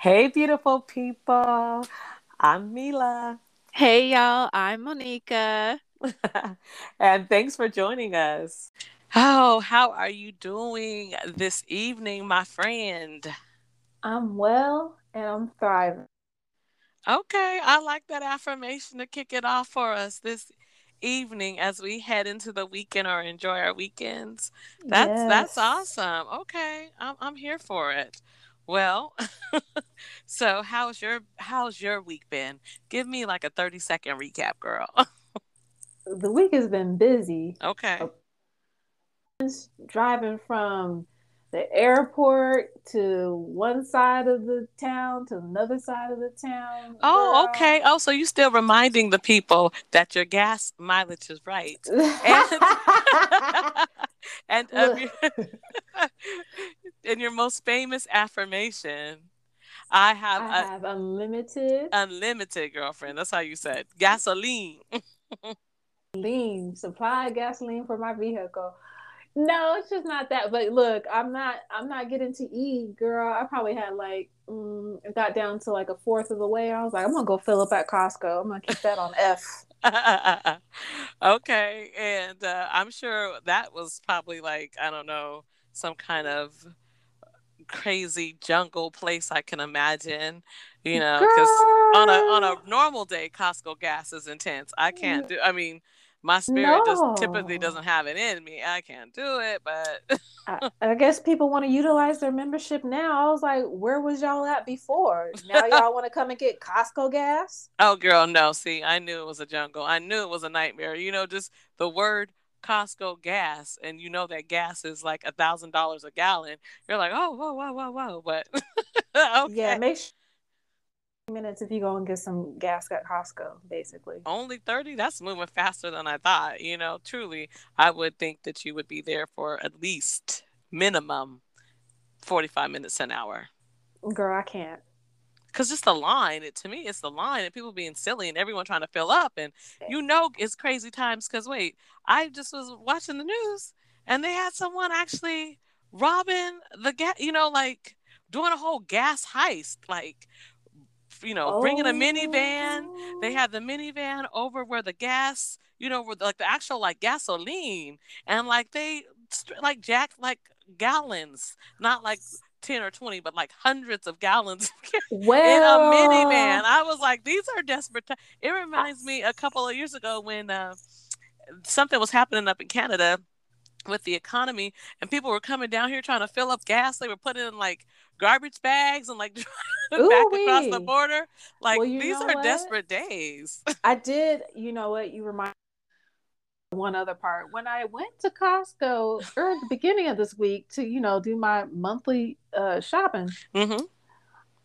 Hey, beautiful people. I'm Milah. Hey, y'all. I'm Monika. and thanks for joining us. Oh, how are you doing this evening, my friend? I'm well and I'm thriving. Okay, I like that affirmation to kick it off for us this evening as we head into the weekend or enjoy our weekends. That's yes. that's awesome. Okay, I'm I'm here for it. Well, so how's your how's your week been? Give me like a 30 second recap, girl. the week has been busy. Okay. Driving from the airport to one side of the town to another side of the town. Oh, girl. okay. Oh, so you still reminding the people that your gas mileage is right. And, and, um, and your most famous affirmation. I have, I have unlimited unlimited girlfriend. That's how you said gasoline. Lean supply gasoline for my vehicle. No, it's just not that. But look, I'm not. I'm not getting to E, girl. I probably had like, mm, got down to like a fourth of the way. I was like, I'm gonna go fill up at Costco. I'm gonna keep that on F. okay, and uh, I'm sure that was probably like I don't know some kind of crazy jungle place I can imagine. You know, because on a on a normal day, Costco gas is intense. I can't do. I mean my spirit no. just typically doesn't have it in me. I can't do it, but I, I, guess people want to utilize their membership now. I was like, where was y'all at before? Now y'all want to come and get Costco gas? Oh, girl, no. See, I knew it was a jungle. I knew it was a nightmare. You know, just the word Costco gas, and you know that gas is like a thousand dollars a gallon. You're like, oh, whoa, whoa, whoa, whoa. But okay. yeah, make sure minutes if you go and get some gas at Costco, basically. Only 30? That's moving faster than I thought. You know, truly, I would think that you would be there for at least minimum 45 minutes an hour. Girl, I can't. Cause just the line, it to me, it's the line and people being silly and everyone trying to fill up, and you know it's crazy times. Cause wait, I just was watching the news and they had someone actually robbing the gas, you know, like doing a whole gas heist, like you know, oh. bringing a minivan. They oh. had the minivan over where the gas, you know, where like the actual like gasoline, and like they like jacked like gallons, not like 10 or 20 but like hundreds of gallons well, in a minivan. I was like these are desperate times. it reminds me a couple of years ago when uh, something was happening up in canada with the economy and people were coming down here trying to fill up gas. They were putting in like garbage bags and like back across the border. Like well, these are what? desperate days. I did you know what? You remind one other part when i went to costco or the beginning of this week to you know do my monthly uh shopping mm-hmm.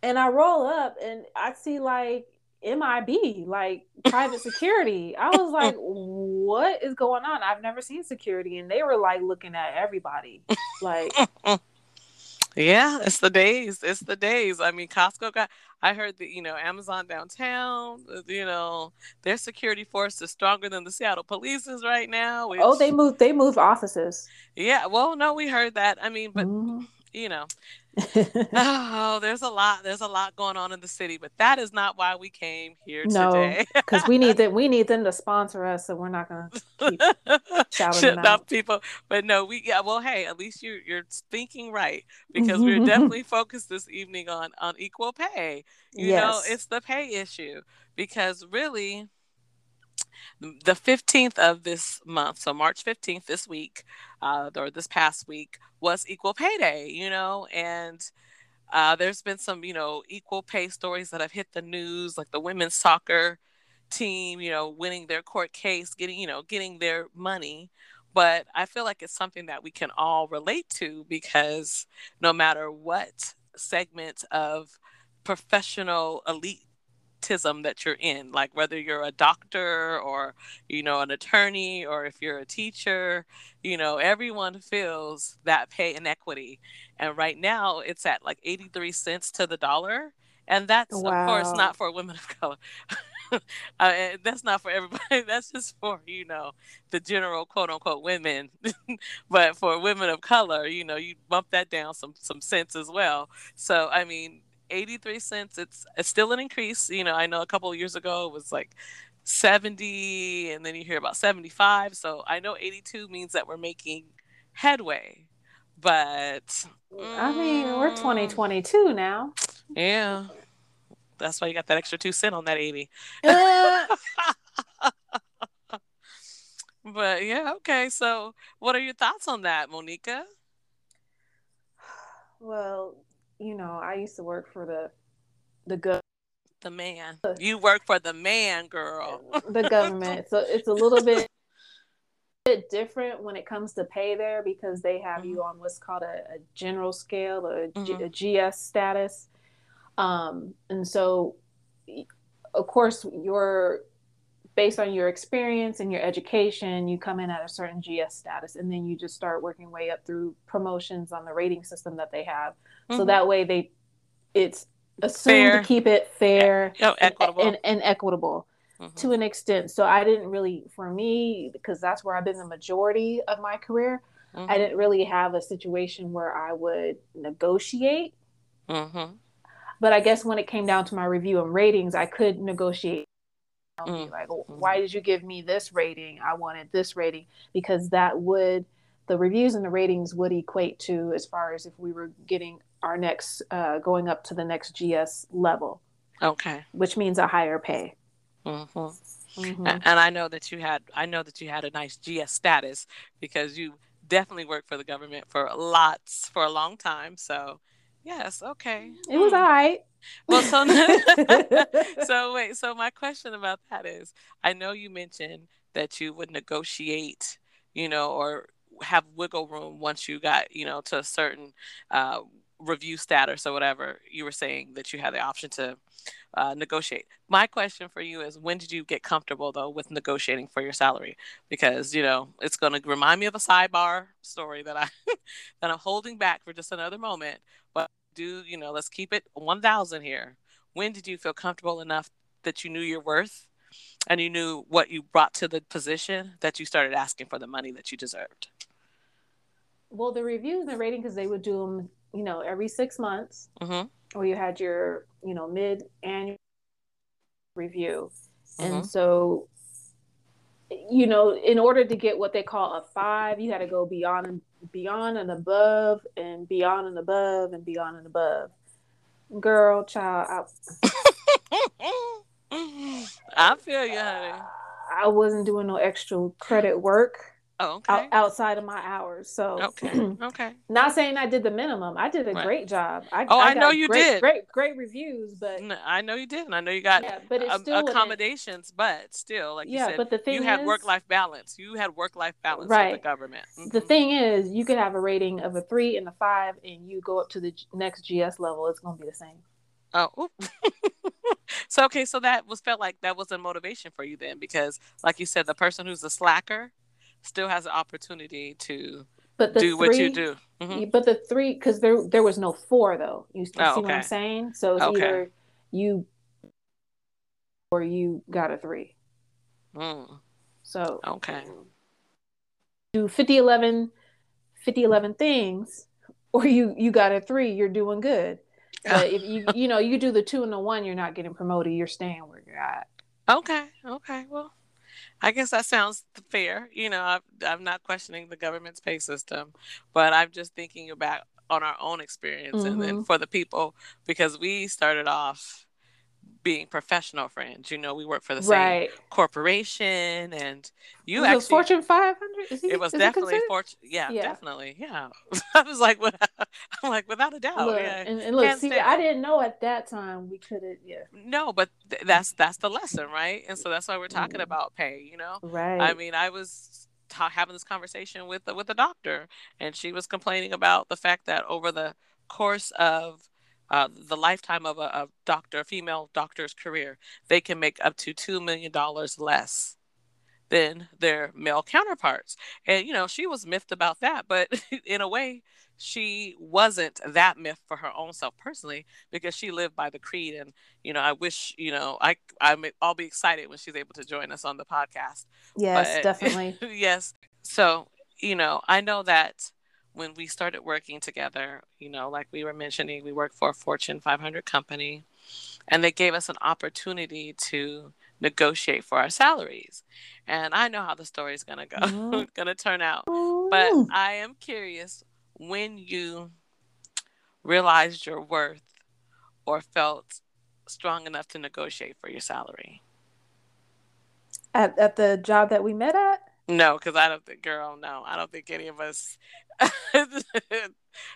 and i roll up and i see like MIB, like private security. I was like, what is going on? I've never seen security. And they were like looking at everybody. Like, yeah, it's the days. It's the days. I mean, Costco got, I heard that, you know, Amazon downtown, uh, you know, their security force is stronger than the Seattle police is right now. Which, oh, they moved, they moved offices. Yeah. Well, no, we heard that. I mean, but, mm-hmm. you know, oh, there's a lot. There's a lot going on in the city, but that is not why we came here no, today. Because we need that. We need them to sponsor us, so we're not going to keep shouting them out. people. But no, we yeah. Well, hey, at least you you're thinking right because we're definitely focused this evening on on equal pay. You yes. know, it's the pay issue because really the 15th of this month, so March 15th this week, uh, or this past week, was equal pay day, you know, and uh, there's been some, you know, equal pay stories that have hit the news, like the women's soccer team, you know, winning their court case, getting, you know, getting their money. But I feel like it's something that we can all relate to because no matter what segment of professional elite that you're in like whether you're a doctor or you know an attorney or if you're a teacher you know everyone feels that pay inequity and right now it's at like 83 cents to the dollar. And that's wow. of course not for women of color. Uh, that's not for everybody. That's just for you know the general quote unquote women. But for women of color you know you bump that down some some cents as well. So i mean 83 cents. It's it's still an increase. You know, I know a couple of years ago it was like 70 and then you hear about 75. So I know 82 means that we're making headway. But mm, I mean, we're 2022 now. Yeah. That's why you got that extra 2 cent on that 80. Uh. but yeah, okay. So, what are your thoughts on that, Monika? Well, you know, I used to work for the the good the man. You work for the man, girl. the government. So it's a little bit bit different when it comes to pay there because they have mm-hmm. you on what's called a, a general scale or a, mm-hmm. a GS status. Um, and so, of course, your based on your experience and your education, you come in at a certain GS status, and then you just start working way up through promotions on the rating system that they have. Mm-hmm. So that way, they it's assumed fair. to keep it fair, oh, equitable. And, and, and equitable. Mm-hmm. To an extent, so I didn't really, for me, because that's where I've been the majority of my career. Mm-hmm. I didn't really have a situation where I would negotiate. Mm-hmm. But I guess when it came down to my review and ratings, I could negotiate mm. like why did you give me this rating i wanted this rating because that would the reviews and the ratings would equate to as far as if we were getting our next uh, going up to the next gs level okay which means a higher pay mm-hmm. Mm-hmm. and i know that you had i know that you had a nice gs status because you definitely worked for the government for lots for a long time so yes okay it was hmm. all right well, so so wait. So my question about that is, I know you mentioned that you would negotiate, you know, or have wiggle room once you got, you know, to a certain uh, review status or whatever. You were saying that you had the option to uh, negotiate. My question for you is, when did you get comfortable though with negotiating for your salary? Because you know it's going to remind me of a sidebar story that I that I'm holding back for just another moment, but do, you know, let's keep it 1000 here. When did you feel comfortable enough that you knew your worth and you knew what you brought to the position that you started asking for the money that you deserved? Well, the reviews and the rating, because they would do them, you know, every six months, mm-hmm. or you had your, you know, mid annual review. Mm-hmm. And so, you know, in order to get what they call a five, you had to go beyond and beyond and above and beyond and above and beyond and above. Girl, child, I, I feel you, honey. I wasn't doing no extra credit work. Oh, okay. outside of my hours. So okay, okay. Not saying I did the minimum. I did a right. great job. I, oh, I, I know you great, did. Great, great reviews, but I know you did, and I know you got yeah, but it's still accommodations. But still, like yeah, you said, but the thing you had work life balance. You had work life balance right. with the government. Mm-hmm. The thing is, you could have a rating of a three and a five, and you go up to the next GS level, it's going to be the same. Oh. so okay, so that was felt like that was a motivation for you then, because like you said, the person who's a slacker still has an opportunity to but do three, what you do. Mm-hmm. But the three, because there there was no four though. You, you oh, see okay. what I'm saying? So it's okay. either you or you got a three. Mm. So okay, do 50, 11, 50, 11 things, or you you got a three. You're doing good. But if you you know you do the two and the one, you're not getting promoted. You're staying where you're at. Okay. Okay. Well, I guess that sounds fair. You know, I'm, I'm not questioning the government's pay system, but I'm just thinking about on our own experience mm-hmm. and then for the people because we started off being professional friends. You know, we work for the right. same corporation, and you was actually Fortune 500. it was definitely Fortune. Yeah, yeah, definitely. Yeah, I was like, I'm like, without a doubt. Look, yeah. and, and look, see, I didn't know at that time we could have. Yeah. No, but th- that's that's the lesson, right? And so that's why we're talking mm. about pay. You know, right? I mean, I was having this conversation with with a doctor, and she was complaining about the fact that over the course of uh, the lifetime of a, a, doctor, a female doctor's career, they can make up to $2 million less than their male counterparts. And, you know, she was miffed about that, but in a way, she wasn't that myth for her own self personally because she lived by the creed. And you know i wish you know i i i'll be excited when she's able to join us on the podcast. Yes but, definitely. yes. So you know i know that when we started working together, you know, like we were mentioning, we work for a Fortune 500 company, and they gave us an opportunity to negotiate for our salaries. And I know how the story is going to go, mm-hmm. going to turn out. But I am curious when you realized your worth or felt strong enough to negotiate for your salary. At, at the job that we met at? No, because I don't think, girl, no, I don't think any of us,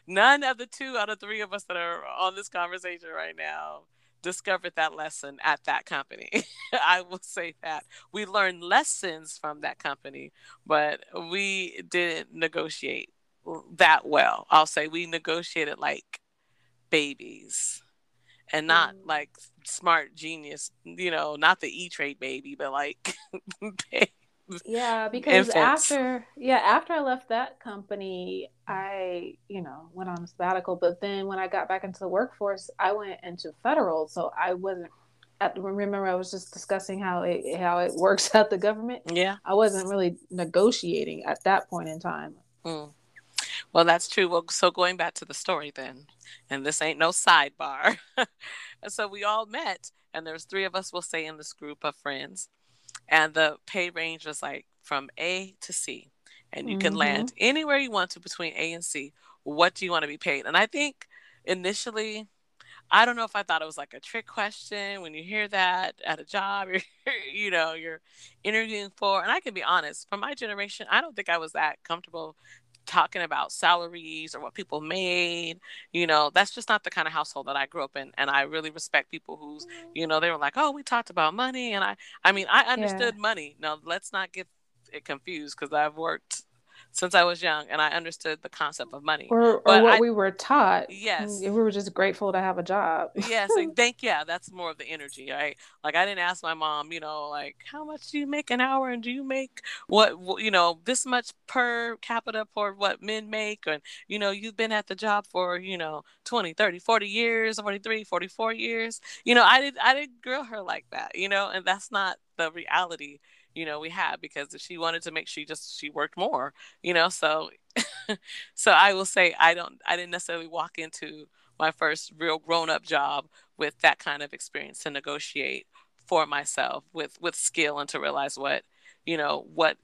none of the two out of three of us that are on this conversation right now discovered that lesson at that company. I will say that we learned lessons from that company, but we didn't negotiate that well. I'll say we negotiated like babies and not mm. like smart genius, you know, not the E Trade baby, but like yeah because after yeah after i left that company i you know went on a sabbatical but then when i got back into the workforce i went into federal so i wasn't at, remember i was just discussing how it how it works at the government? Yeah. I wasn't really negotiating at that point in time. Mm. well that's true. Well so going back to the story then and this ain't no sidebar. So we all met and there's three of us we'll say in this group of friends and the pay range was like from A to C, and you mm-hmm. can land anywhere you want to between A and C. What do you want to be paid? And I think initially, I don't know if I thought it was like a trick question when you hear that at a job, you're, you know, you're interviewing for. And I can be honest, for my generation, I don't think I was that comfortable talking about salaries or what people made. You know, that's just not the kind of household that I grew up in. And I really respect people who's, mm-hmm. you know, they were like, oh, we talked about money. And I, I mean, I understood yeah. money. Now, let's not get it confused because I've worked since I was young, and I understood the concept of money. Or, or what I, we were taught. Yes, mm, we were just grateful to have a job. yes, and think yeah, that's more of the energy, right? Like I didn't ask my mom, you know, like how much do you make an hour, and do you make what, you know, this much per capita for what men make, and you know, you've been at the job for you know 20, 30, 40 years, 43, 44 years. You know, I did I didn't grill her like that, you know, and that's not the reality you know we had because she wanted to make she just she worked more you know so so i will say i don't i didn't necessarily walk into my first real grown-up job with that kind of experience to negotiate for myself with with skill and to realize what you know what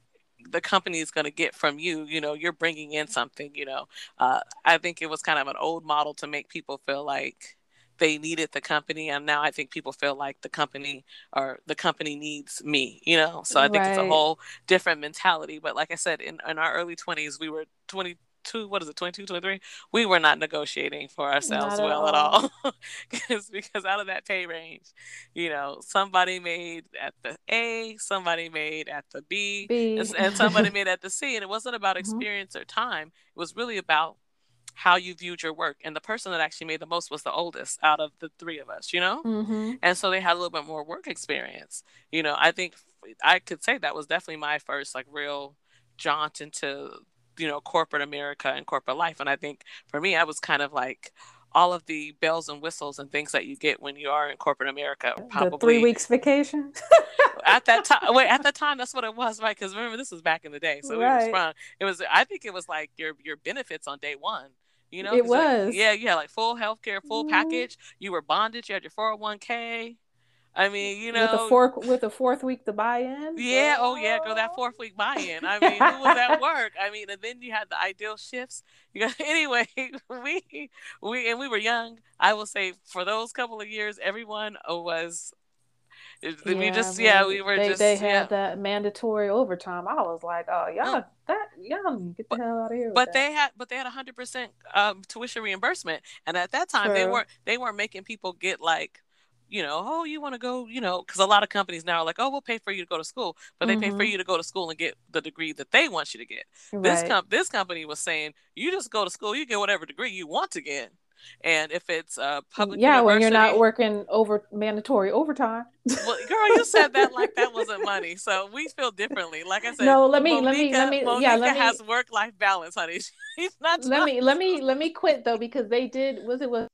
the company is going to get from you you know you're bringing in something you know uh, i think it was kind of an old model to make people feel like they needed the company and now i think people feel like the company or the company needs me you know so i think right. it's a whole different mentality but like i said in, in our early 20s we were 22 what is it 22 23 we were not negotiating for ourselves not well at all, all. because because out of that pay range you know somebody made at the a somebody made at the b, b. And, and, somebody made at the c and it wasn't about mm-hmm. experience mm-hmm. or time it was really about how you viewed your work. And the person that actually made the most was the oldest out of the three of us, you know? Mm-hmm. And so they had a little bit more work experience. You know, I think I could say that was definitely my first like real jaunt into, you know, corporate America and corporate life. And I think for me, I was kind of like, all of the bells and whistles and things that you get when you are in corporate America. Probably the three weeks vacation. at that time, wait, at the time, that's what it was, right? Because remember, this was back in the day, so right. we were sprung. It was, I think, it was like your your benefits on day one. You know, it was. Like, yeah, you had like full health care, full mm-hmm. package. You were bonded. You had your 401k. I mean, you know, with a fourth with fourth week to buy in. Yeah, oh yeah, go that fourth week buy in. I mean, who was at work? I mean, and then you had the ideal shifts. You got anyway. We we and we were young. I will say for those couple of years, everyone was yeah, we just yeah we were they, just they had yeah. that mandatory overtime. I was like, oh y'all that y'all get the but, hell out of here. But that. they had but they had hundred percent um, tuition reimbursement, and at that time True. they weren't they weren't making people get like you know, oh, you want to go, you know, because a lot of companies now are like, oh, we'll pay for you to go to school, but they mm-hmm. pay for mm-hmm. you to go to school and get the degree that they want you to get. Right. This com- this company was saying, you just go to school, you get whatever degree you want to get. And if it's a public, yeah, when you're not working over mandatory overtime. well, girl, you said that like that wasn't money. So we feel differently. Like I said, no. Let me, Monika, let me, let me. Monika yeah, let me. Has work life balance, honey. She's not. Let me, let me, let me quit though because they did. Was it was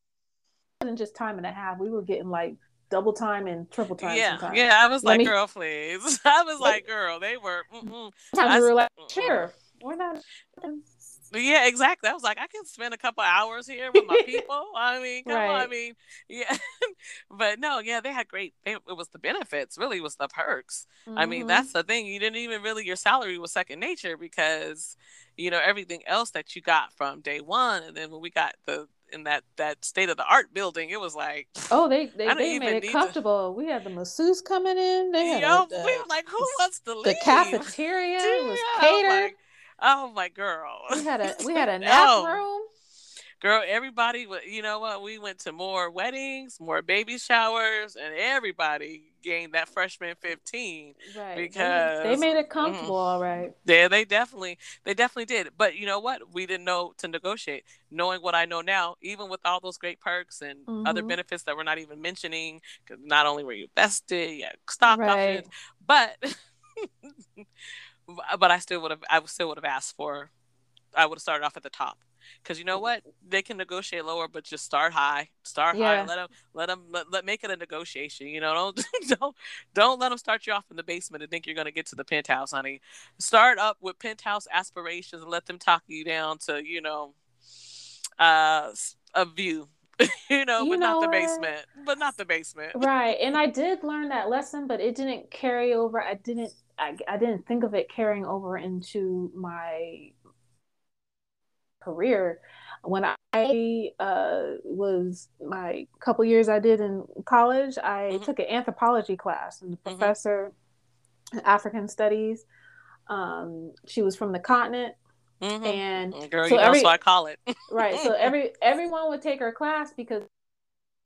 wasn't just time and a half. We were getting like double time and triple time. Yeah, sometimes. yeah. I was Let like, me... girl, please. I was like, girl, they were. Sometimes we were like, sure, we're not. Yeah, exactly. I was like, I can spend a couple hours here with my people. I mean, come right. on. I mean, yeah. but no, yeah, they had great. They, it was the benefits. Really, was the perks. Mm-hmm. I mean, mm-hmm. that's the thing. You didn't even really your salary was second nature because you know everything else that you got from day one, and then when we got the in that that state of the art building, it was like oh they they, they made it comfortable. To... We had the masseuse coming in. They had Yo, the, we were like, who wants to leave? The cafeteria was catered. Oh my girl. We had a we had a nap oh. room. Girl, everybody, you know what? We went to more weddings, more baby showers, and everybody gained that freshman 15 right because they made it mm-hmm. comfortable mm, all right yeah they definitely they definitely did but you know what we didn't know to negotiate knowing what i know now even with all those great perks and mm-hmm. other benefits that we're not even mentioning because not only were you vested yeah stock right. options but but I still would have I still would have asked for I would have started off at the top because you know what they can negotiate lower but just start high start yeah. high let them let them let, let make it a negotiation you know don't don't don't let them start you off in the basement and think you're going to get to the penthouse honey start up with penthouse aspirations and let them talk you down to you know uh a view you know, you but know not the basement. But not the basement. Right. And I did learn that lesson, but it didn't carry over. I didn't I, I didn't think of it carrying over into my career when I uh, was my couple years I did in college, I mm-hmm. took an anthropology class, and the mm-hmm. professor, African studies, um, she was from the continent, mm-hmm. and Girl, so every, I call it right. So every everyone would take her class because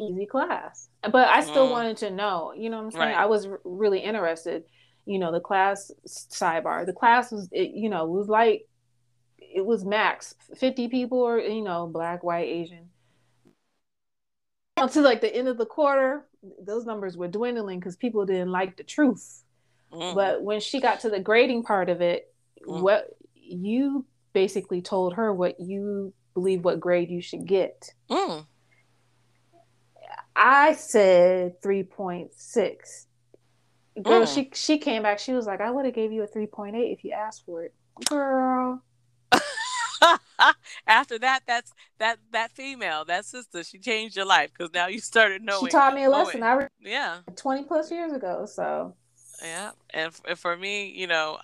easy class, but I still mm. wanted to know. You know what I'm saying? Right. I was r- really interested you know the class sidebar the class was it, you know was like it was max 50 people or you know black white asian until like the end of the quarter those numbers were dwindling because people didn't like the truth mm. but when she got to the grading part of it mm. what you basically told her what you believe what grade you should get mm. i said 3.6 Girl, mm. she she came back. She was like, "I would have gave you a three point eight if you asked for it." Girl. After that, that's that that female, that sister, she changed your life because now you started knowing. She taught me a lesson. I re- yeah, twenty plus years ago. So yeah, and, and for me, you know,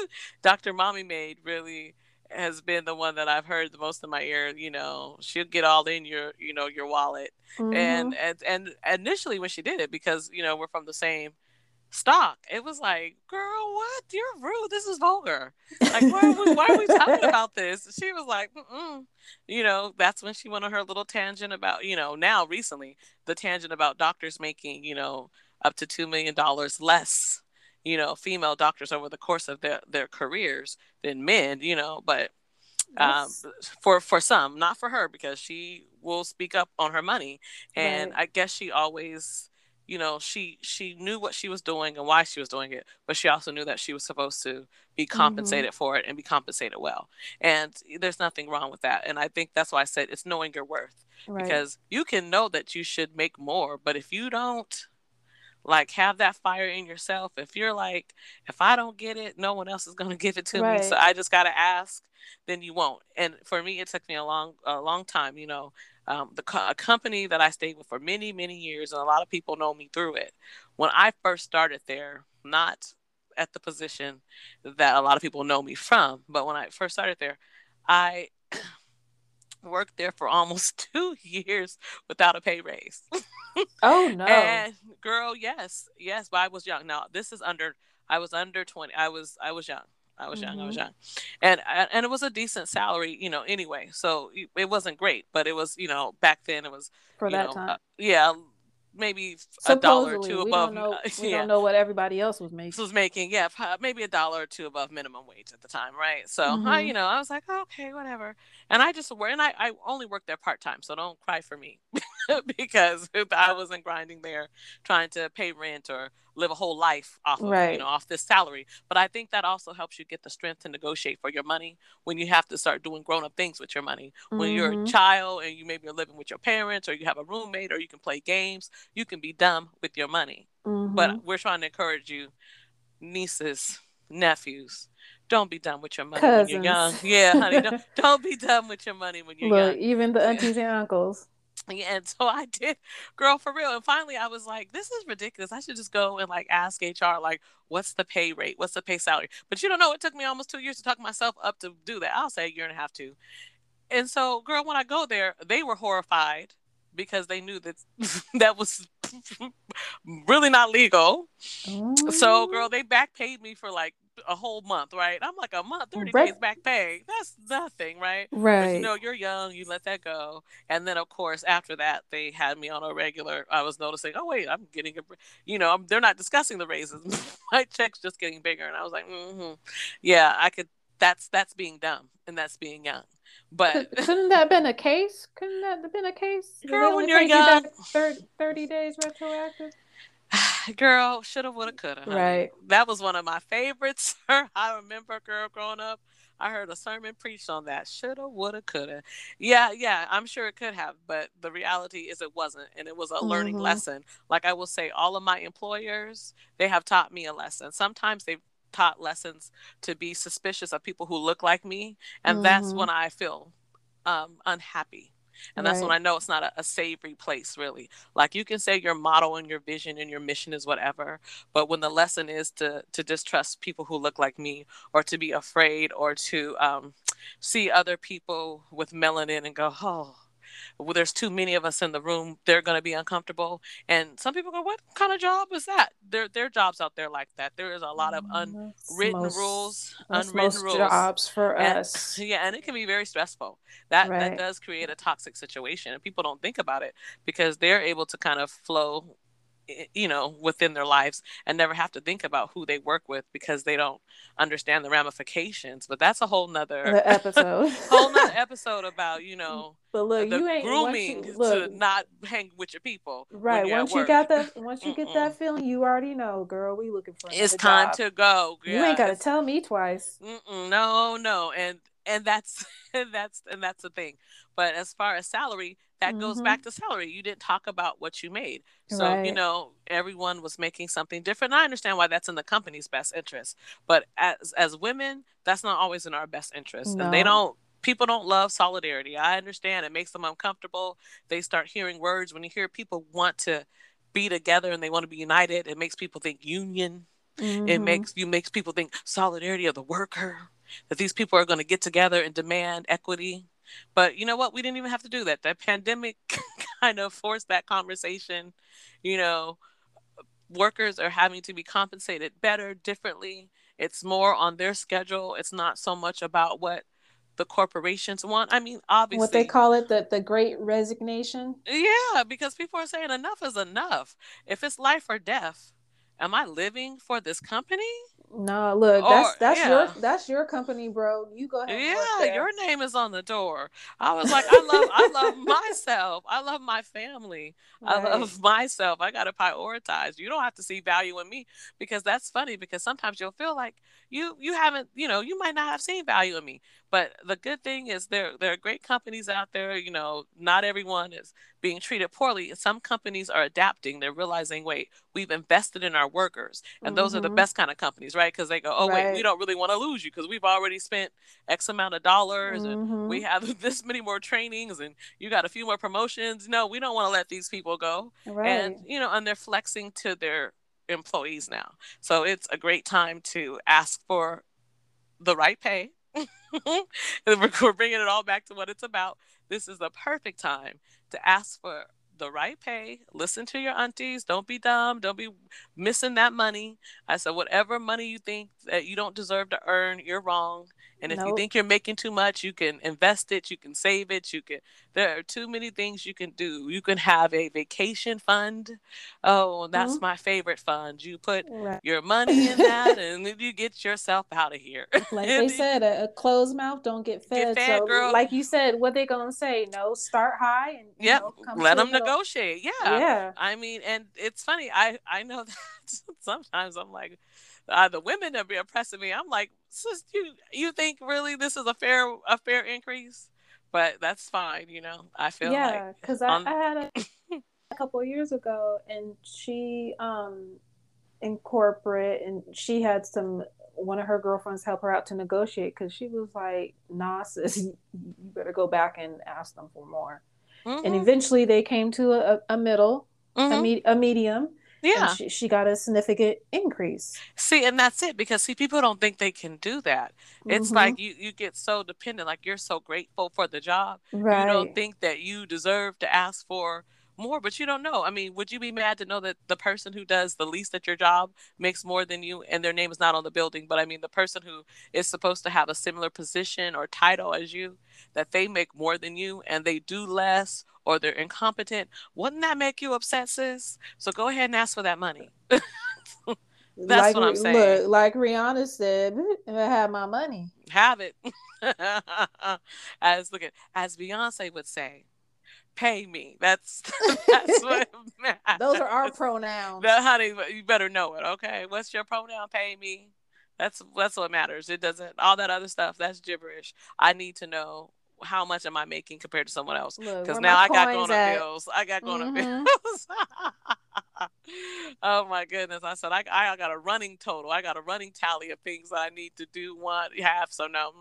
Dr. Mommy Maid really has been the one that I've heard the most in my ear. You know, she'll get all in your, you know, your wallet. Mm-hmm. And, and and initially when she did it, because you know we're from the same stock. It was like, girl, what? You're rude. This is vulgar. Like, why are we, why are we talking about this? She was like, Mm-mm. you know, that's when she went on her little tangent about, you know, now recently, the tangent about doctors making, you know, up to $2 million less, you know, female doctors over the course of their, their careers than men, you know, but um, for for some, not for her because she will speak up on her money, and right. I guess she always you know she she knew what she was doing and why she was doing it but she also knew that she was supposed to be mm-hmm. compensated mm-hmm. for it and be compensated well and there's nothing wrong with that and i think that's why i said it's knowing your worth right. because you can know that you should make more but if you don't like have that fire in yourself if you're like if i don't get it no one else is going to give it to right. me so i just got to ask then you won't and for me it took me a long a long time you know um, the co- a company that I stayed with for many, many years, and a lot of people know me through it. When I first started there, not at the position that a lot of people know me from, but when I first started there, I worked there for almost two years without a pay raise. oh no! And girl, yes, yes, but I was young. Now this is under. I was under twenty. I was I was young. I was young. Mm-hmm. I was young, and and it was a decent salary, you know. Anyway, so it wasn't great, but it was, you know, back then it was for that know, time. Uh, yeah, maybe a dollar or two above. Don't know, uh, we yeah. don't know what everybody else was making. Was making yeah, maybe a dollar or two above minimum wage at the time, right? So mm-hmm. I, you know, I was like, okay, whatever. And I just work, and I, I only worked there part time, so don't cry for me because I wasn't grinding there trying to pay rent or live a whole life off of right. you know off this salary. But I think that also helps you get the strength to negotiate for your money when you have to start doing grown up things with your money. When mm-hmm. you're a mm-hmm. child and you maybe are living with your parents or you have a roommate or you can play games, you can be dumb with your money. Mm-hmm. But we're trying to encourage you, nieces, nephews, don't be dumb with your money Cousins. when you're young. Yeah, honey, don't, don't be done with your money when you're Look, young. Even the aunties and uncles. And so I did, girl, for real. And finally, I was like, "This is ridiculous. I should just go and like ask HR, like, what's the pay rate? What's the pay salary?" But you don't know. It took me almost two years to talk myself up to do that. I'll say a year and a half too. And so, girl, when I go there, they were horrified because they knew that that was really not legal. So, girl, oh. they back paid me for like a whole month, right? I'm like a month, 30 right. days back pay. That's nothing, right? Right. But, you know, you're young, you let that go. And then, of course, after that, they had me on a regular. I was noticing, oh, wait, I'm getting a, you know, they're not discussing the raises. My check's just getting bigger. And I was like, mm-hmm. yeah, I could, that's, that's being dumb and that's being young. But couldn't that have been a case? Couldn't that have been a case? Girl, when you're young, you 30, 30 days retroactive. girl, shoulda, woulda, coulda. Honey. Right. That was one of my favorites. I remember, girl, growing up, I heard a sermon preached on that. Shoulda, woulda, coulda. Yeah, yeah, I'm sure it could have, but the reality is it wasn't, and it was a mm-hmm. learning lesson. Like I will say, all of my employers, they have taught me a lesson. Sometimes they've taught lessons to be suspicious of people who look like me, and mm-hmm. that's when I feel um, unhappy and that's right. when I know it's not a, a, savory place, really. Like you can say your motto and your vision and your mission is whatever, but when the lesson is to to distrust people who look like me, or to be afraid, or to um, see other people with melanin and go, oh, well, there's too many of us in the room, they're going to be uncomfortable. And some people go, what kind of job is that? There, there are jobs out there like that. There is a lot of mm, unwritten most, rules, unwritten rules. jobs for and, us. Yeah, and it can be very stressful. That right. that does create a toxic situation, and people don't think about it because they're able to kind of flow Eh, you know within their lives and never have to think about who they work with because they don't understand the ramifications. But that's a whole nother episode. whole nother episode about you know but look the you ain't grooming you, look, to not hang with your people right once you got that once you get that feeling you already know girl we looking for it's time job. to go yeah, you ain't got to tell me twice. No no and and that's and that's and that's the thing. But as far as salary that mm-hmm. goes back to salary. You didn't talk about what you made. So, right. you know, everyone was making something different. I understand why that's in the company's best interest. But as as women, that's not always in our best interest. No. And they don't people don't love solidarity. I understand it makes them uncomfortable. They start hearing words when you hear people want to be together and they want to be united, it makes people think union. Mm-hmm. It makes you makes people think solidarity of the worker. That these people are going to get together and demand equity but you know what? We didn't even have to do that. That pandemic kind of forced that conversation. You know, workers are having to be compensated better, differently. It's more on their schedule. It's not so much about what the corporations want. I mean, obviously, what they call it the the Great Resignation. Yeah, because people are saying enough is enough. If it's life or death, am I living for this company? No, look, or, that's oh, that's yeah. your that's your company, bro. You go ahead. Yeah, your name is on the door. I was like, I love I love myself. I love my family. Right. I love myself. I gotta prioritize. You don't have to see value in me because that's funny because sometimes you'll feel like you you haven't, you know, you might not have seen value in me. But the good thing is there there are great companies out there. You know, not everyone is being treated poorly. Some companies are adapting. They're realizing, wait, we've invested in our workers, and mm-hmm. those are the mm-hmm. best kind of companies, right? Because they go, oh right. wait, we don't really want to lose you because we've already spent X amount of dollars, mm-hmm. and we have this many more trainings, and you got a few more promotions. No, we don't want to let these people go. Right. And you know, and they're flexing to their employees now. So it's a great time to ask for the right pay we're bringing it all back to what it's about. This is the perfect time to ask for the right pay. Listen to your aunties. Don't be dumb. Don't be missing that money. I said, whatever money you think that you don't deserve to earn, you're wrong. And if nope. you think you're making too much, you can invest it, you can save it, you can there are too many things you can do. You can have a vacation fund. Oh, that's mm-hmm. my favorite fund. You put right. your money in that and then you get yourself out of here. Like they said, a, a, closed mouth don't get fed. Get fed so, girl. like you said, what they gonna say? No, start high and yeah, let them negotiate. Yeah. Yeah. I mean, and it's funny. I I know that sometimes I'm like uh, the women that be oppressing me. I'm like, sis, you you think really this is a fair a fair increase? But that's fine, you know. I feel yeah, because I, I, had a, a couple years ago, and she um in corporate, and she had some one of her girlfriends help her out to negotiate because she was like, "Nah, sis, you better go back and ask them for more." Mm-hmm. And eventually, they came to a, a middle, mm-hmm. a, me- a medium. Yeah, she, she, got a significant increase. See, and that's it because see, people don't think they can do that. It's mm-hmm. like you you get so dependent, like you're so grateful for the job, right. you don't think that you deserve to ask for more, but you don't know. I mean, would you be mad to know that the person who does the least at your job makes more than you and their name is not on the building? But I mean, the person who is supposed to have a similar position or title as you, that they make more than you and they do less or they're incompetent, wouldn't that make you upset, sis? So go ahead and ask for that money. That's like, what I'm saying. Look, like Rihanna said, I have my money. Have it. as look at as Beyonce would say, pay me. That's that's what matters. Those are our pronouns. That, honey, you better know it. Okay, what's your pronoun? Pay me. That's that's what matters. It doesn't all that other stuff. That's gibberish. I need to know how much am I making compared to someone else? Because now I got going on bills. I got going mm-hmm. on bills. oh my goodness! I said I, I got a running total. I got a running tally of things that I need to do, want, have. So no,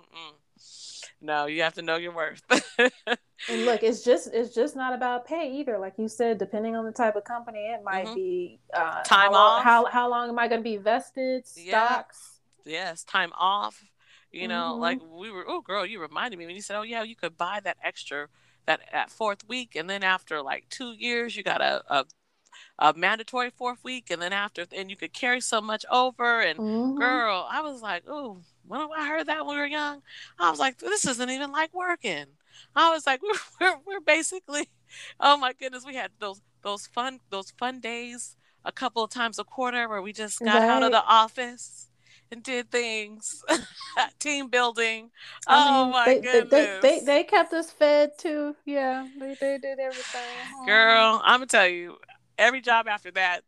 no, you have to know your worth. and look, it's just it's just not about pay either. Like you said, depending on the type of company, it might mm-hmm. be uh, time how off. how how long am I going to be vested? Stocks. Yeah. Yes, time off. You know, mm-hmm. like we were. Oh, girl, you reminded me when you said, "Oh yeah, you could buy that extra." That at fourth week, and then after like two years, you got a, a a mandatory fourth week, and then after, and you could carry so much over. And mm-hmm. girl, I was like, oh, when I heard that when we were young, I was like, this isn't even like working. I was like, we're, we're, we're basically, oh my goodness, we had those those fun those fun days a couple of times a quarter where we just got right. out of the office and did things, team building. I oh mean, my they, goodness, they, they, they kept us fed too. Yeah, they, they did everything. Girl, I'm gonna tell you, every job after that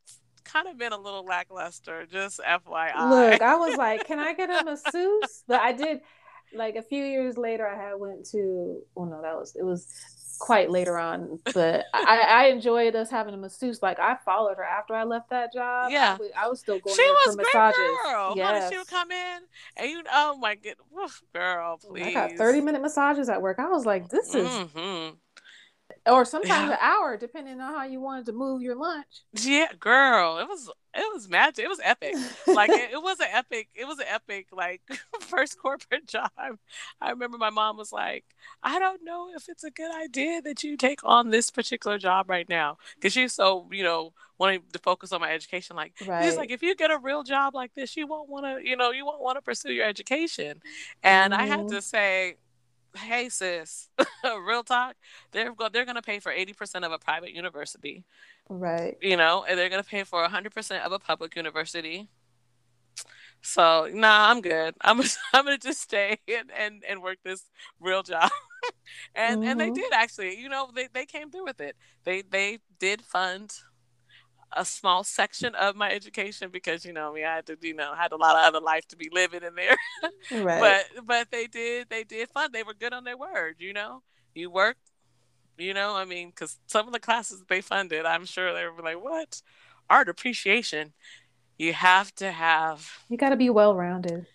kind of been a little lackluster. Just FYI. Look, I was like, can I get a masseuse? But I did. Like a few years later, I had went to. Oh no, that was it was quite later on, but I, I enjoyed us having a masseuse. Like I followed her after I left that job. Yeah, I, I was still going. She was for massages. girl. Yes. she would come in and you. Oh my goodness, girl, please. I got thirty minute massages at work. I was like, this is. Mm-hmm or sometimes yeah. an hour, depending on how you wanted to move your lunch. Yeah, girl, it was it was magic. It was epic. like it, it, was an epic. It was an epic like first corporate job. I remember my mom was like, "I don't know if it's a good idea that you take on this particular job right now," because she's so you know wanting to focus on my education. Like, right. she's like, if you get a real job like this, you won't want to, you know, you won't want to pursue your education. And mm-hmm. I had mm-hmm. to say, hey sis real talk they're go- they're going to pay for 80% of a private university right. you know and they're going to pay for 100% of a public university. So nah i'm good. I'm, I'm going to just stay and, and and work this real job. And mm-hmm. and they mm-hmm. did actually. You know they, they came through with it. They they did fund a small section of my education because you know I mean I had to you know had a lot of other life to be living in there. right. But but they did they did fun. They were good on their word. You know, you work. You know, I mean, because some of the classes they funded, I'm sure they were like, "What art appreciation?" You have to have. You got to be well rounded.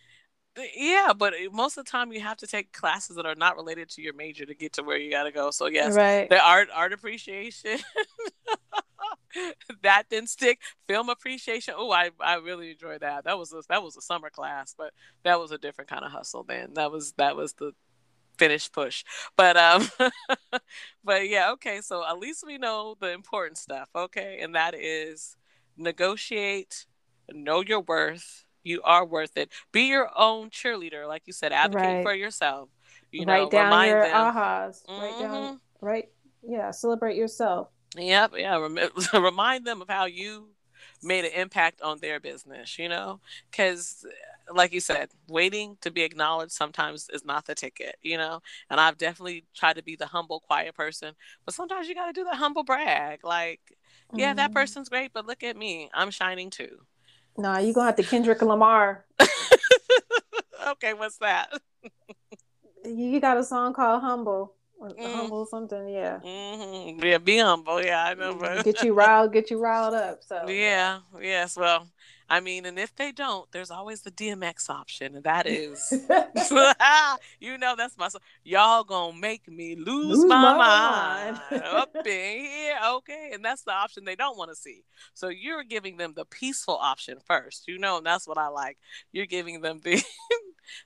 Yeah, but eh, most of the time you have to take classes that are not related to your major to get to where you got to go. So yes, right. the art art appreciation. that didn't stick. Film appreciation. Oh, I, I really enjoyed that. That was a, that was a summer class, but that was a different kind of hustle. Then that was that was the finish push. But um, but yeah, okay. So at least we know the important stuff. Okay, and that is negotiate, know your worth. You are worth it. Be your own cheerleader, like you said. Advocate right. for yourself. You write know, down your them. ahas. Mm-hmm. Write down. Right. Yeah. Celebrate yourself. Yep, yeah. Rem- remind them of how you made an impact on their business, you know? Because, like you said, waiting to be acknowledged sometimes is not the ticket, you know? And I've definitely tried to be the humble, quiet person, but sometimes you got to do the humble brag. Like, mm-hmm. yeah, that mm-hmm. person's great, but look at me. I'm shining too. Nah, you're going to have to Kendrick Lamar. okay, what's that? you got a song called Humble. Mm. Humble something, yeah. Mm-hmm. Yeah, be humble. Yeah, I know. But... get you riled, get you riled up. So yeah, yes. Well, I mean, and if they don't, there's always the DMX option, and that is, you know, that's my y'all gonna make me lose, lose my, my, mind, up in here, okay? And that's the option they don't want to see. So you're giving them the peaceful option first, you know, and that's what I like. You're giving them the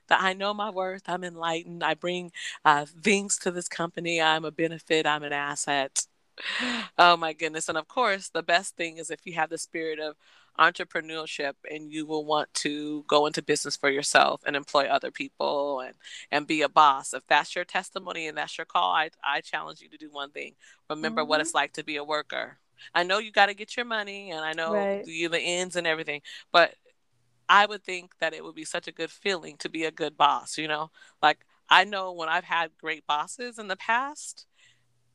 that I know my worth. I'm enlightened. I bring uh, things to this company. I'm a benefit. I'm an asset. Oh my goodness. And of course, the best thing is if you have the spirit of entrepreneurship and you will want to go into business for yourself and employ other people and and be a boss if that's your testimony and that's your call i, I challenge you to do one thing remember mm-hmm. what it's like to be a worker i know you got to get your money and i know right. the, the ends and everything but I would think that it would be such a good feeling to be a good boss, you know? Like I know when I've had great bosses in the past,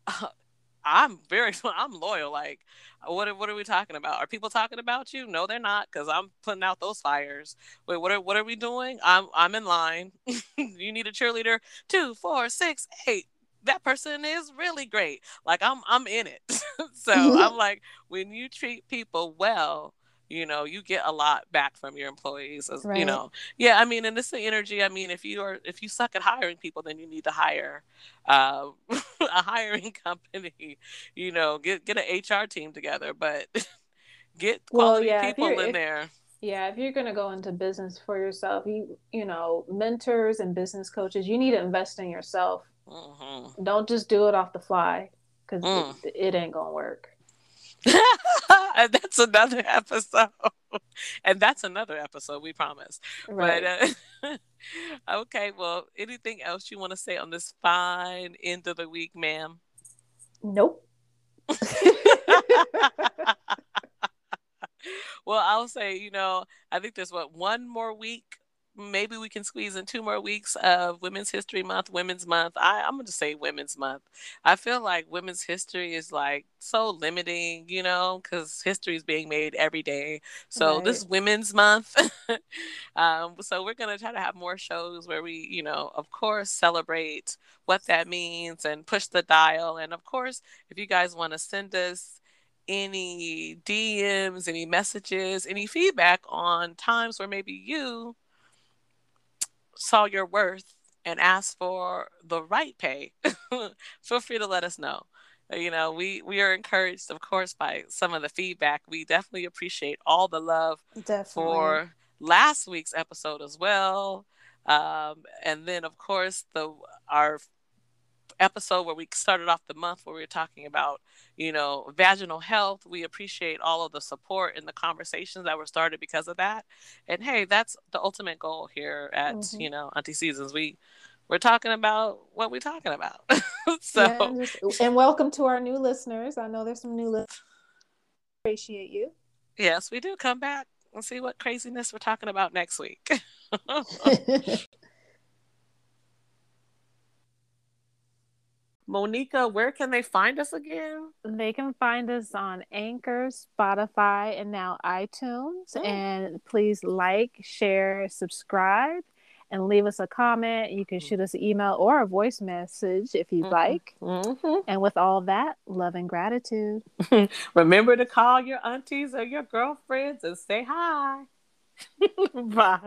uh, I'm very I'm loyal. Like what what are we talking about? Are people talking about you? No, they're not cuz I'm putting out those fires. Wait, what are what are we doing? I'm I'm in line. you need a cheerleader. Two, four, six, eight that person is really great. Like I'm I'm in it. so I'm like when you treat people well, you know you get a lot back from your employees as right. you know yeah i mean and it's the energy i mean if you are if you suck at hiring people then you need to hire uh, a hiring company you know get get an hr team together but get quality well, yeah, people in if, there yeah if you're going to go into business for yourself you you know mentors and business coaches you need to invest in yourself mm-hmm. don't just do it off the fly because mm. it, it ain't gonna work and that's another episode. and that's another episode, we promise. Right. But uh, okay, well, anything else you want to say on this fine end of the week, ma'am? Nope. well, I'll say, you know, I think there's what one more week maybe we can squeeze in two more weeks of Women's History Month, Women's Month. I, I'm going to say Women's Month. I feel like women's history is like so limiting, you know, because history is being made every day. So right. this is Women's Month. um, so we're going to try to have more shows where we, you know, of course, celebrate what that means and push the dial. And of course, if you guys want to send us any DMs, any messages, any feedback on times where maybe you saw your worth and asked for the right pay, feel free to let us know. You know, we we are encouraged, of course, by some of the feedback. We definitely appreciate all the love definitely. for last week's episode as well. Um, and then, of course, the our episode where we started off the month where we were talking about you know vaginal health. We appreciate all of the support and the conversations that were started because of that. And hey that's the ultimate goal here at mm-hmm. you know auntie seasons. We we're talking about what we're talking about. So yeah, and, just, and, welcome to our new listeners. I know there's some new listeners. Appreciate you. Yes we do. Come back and see what craziness we're talking about next week Monika, where can they find us again? They can find us on Anchor, Spotify, and now iTunes. Mm. And please like, share, subscribe, and leave us a comment. You can shoot us an email or a voice message if you'd mm-hmm. like. Mm-hmm. And with all that, love and gratitude. Remember to call your aunties or your girlfriends and say hi. Bye.